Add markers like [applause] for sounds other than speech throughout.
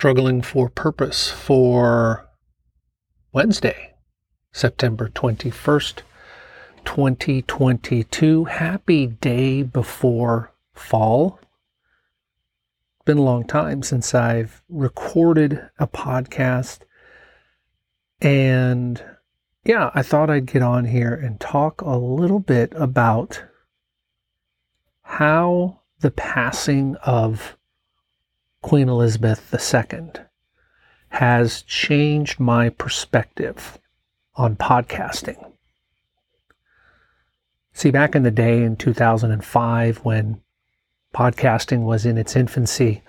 struggling for purpose for Wednesday, September 21st, 2022. Happy day before fall. Been a long time since I've recorded a podcast. And yeah, I thought I'd get on here and talk a little bit about how the passing of Queen Elizabeth II has changed my perspective on podcasting. See, back in the day in 2005, when podcasting was in its infancy,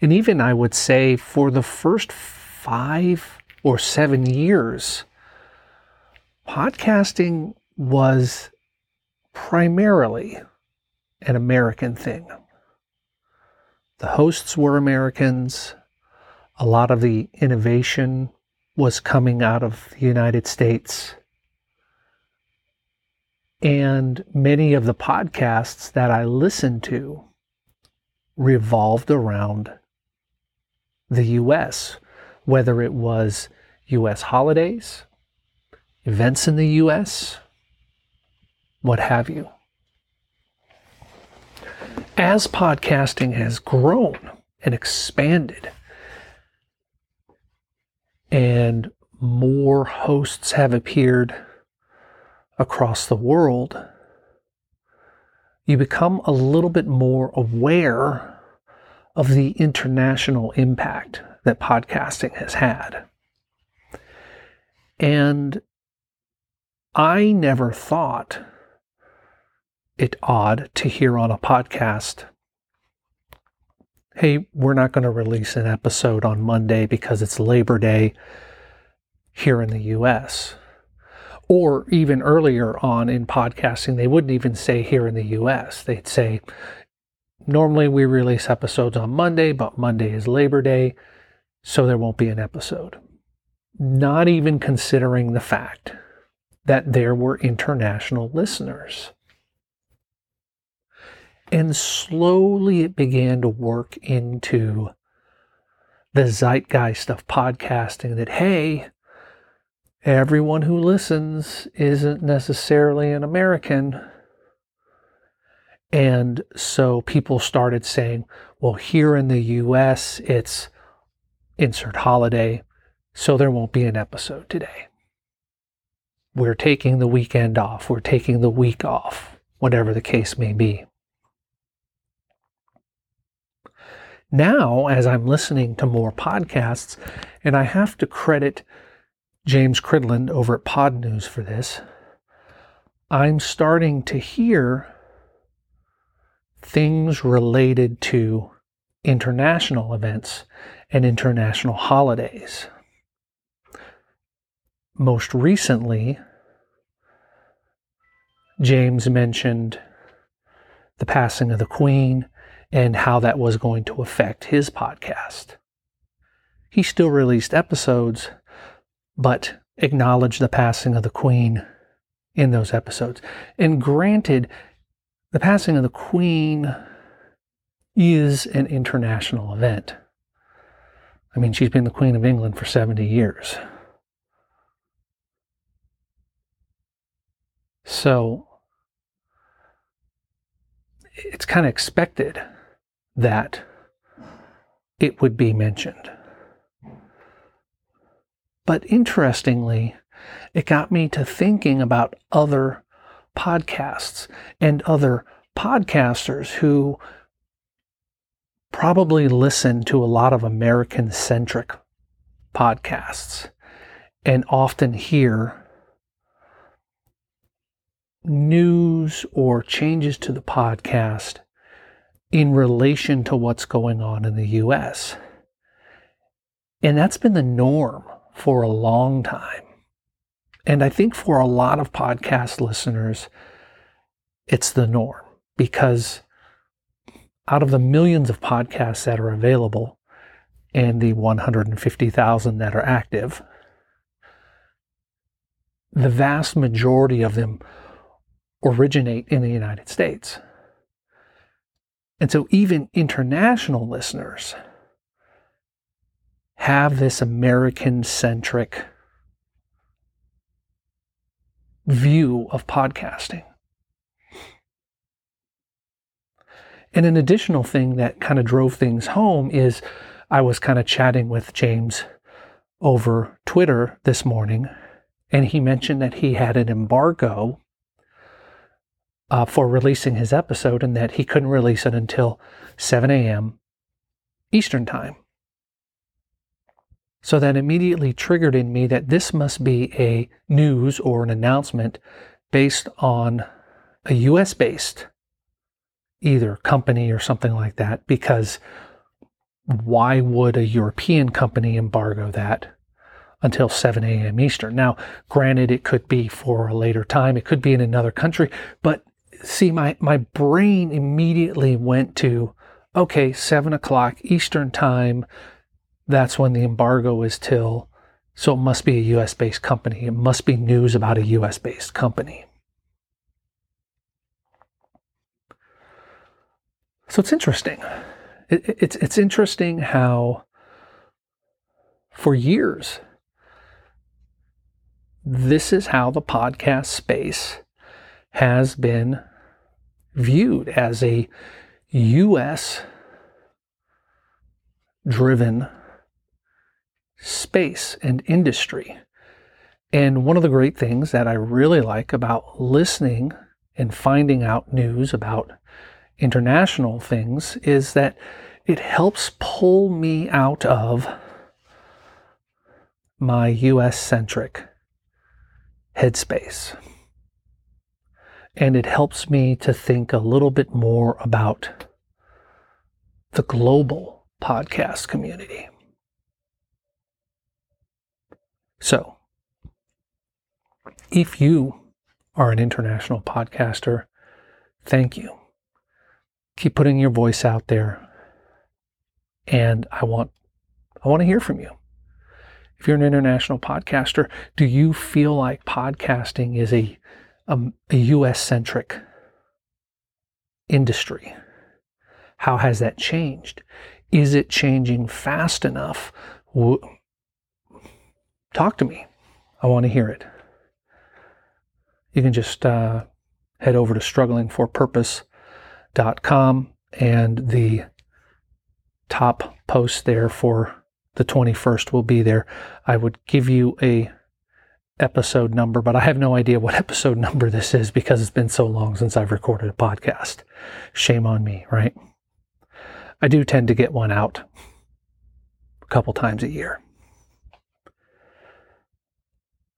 and even I would say for the first five or seven years, podcasting was primarily an American thing. The hosts were Americans. A lot of the innovation was coming out of the United States. And many of the podcasts that I listened to revolved around the US, whether it was US holidays, events in the US, what have you as podcasting has grown and expanded, and more hosts have appeared across the world, you become a little bit more aware of the international impact that podcasting has had. And I never thought it odd to hear on a podcast hey, we're not going to release an episode on Monday because it's Labor Day here in the US. Or even earlier on in podcasting, they wouldn't even say here in the US. They'd say, normally we release episodes on Monday, but Monday is Labor Day, so there won't be an episode. Not even considering the fact that there were international listeners. And slowly it began to work into the zeitgeist of podcasting that, hey, everyone who listens isn't necessarily an American. And so people started saying, well, here in the US, it's insert holiday, so there won't be an episode today. We're taking the weekend off, we're taking the week off, whatever the case may be. Now, as I'm listening to more podcasts, and I have to credit James Cridland over at Podnews for this, I'm starting to hear things related to international events and international holidays. Most recently, James mentioned the passing of the Queen and how that was going to affect his podcast. He still released episodes, but acknowledged the passing of the Queen in those episodes. And granted, the passing of the Queen is an international event. I mean, she's been the Queen of England for 70 years. So it's kind of expected that it would be mentioned. But interestingly, it got me to thinking about other podcasts and other podcasters who probably listen to a lot of American centric podcasts and often hear news or changes to the podcast in relation to what's going on in the US. And that's been the norm for a long time. And I think for a lot of podcast listeners, it's the norm because out of the millions of podcasts that are available and the 150,000 that are active, the vast majority of them originate in the United States. And so, even international listeners have this American centric view of podcasting. And an additional thing that kind of drove things home is I was kind of chatting with James over Twitter this morning, and he mentioned that he had an embargo uh, for releasing his episode and that he couldn't release it until 7 a.m. Eastern Time. So that immediately triggered in me that this must be a news or an announcement based on a US based either company or something like that because why would a European company embargo that until 7 a.m. Eastern? Now, granted, it could be for a later time, it could be in another country, but see, my, my brain immediately went to okay, 7 o'clock Eastern time, that's when the embargo is till. So it must be a US based company. It must be news about a US based company. So it's interesting. It, it's, it's interesting how, for years, this is how the podcast space has been viewed as a US driven space and industry. And one of the great things that I really like about listening and finding out news about international things is that it helps pull me out of my US centric headspace. And it helps me to think a little bit more about the global podcast community. So, if you are an international podcaster, thank you keep putting your voice out there. And I want I want to hear from you. If you're an international podcaster, do you feel like podcasting is a, a, a US centric industry? How has that changed? Is it changing fast enough? Talk to me. I want to hear it. You can just uh, head over to Struggling for com and the top post there for the 21st will be there. I would give you a episode number, but I have no idea what [laughs] episode number this is because it's been so long since I've recorded a podcast. Shame on me, right? I do tend to get one out a couple times a year.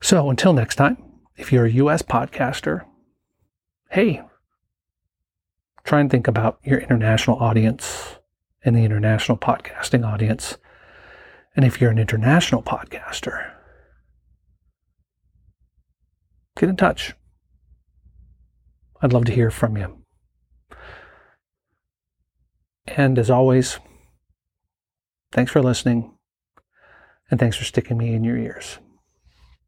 So until next time, if you're a US podcaster, hey, try and think about your international audience and the international podcasting audience. And if you're an international podcaster, get in touch. I'd love to hear from you. And as always, thanks for listening and thanks for sticking me in your ears.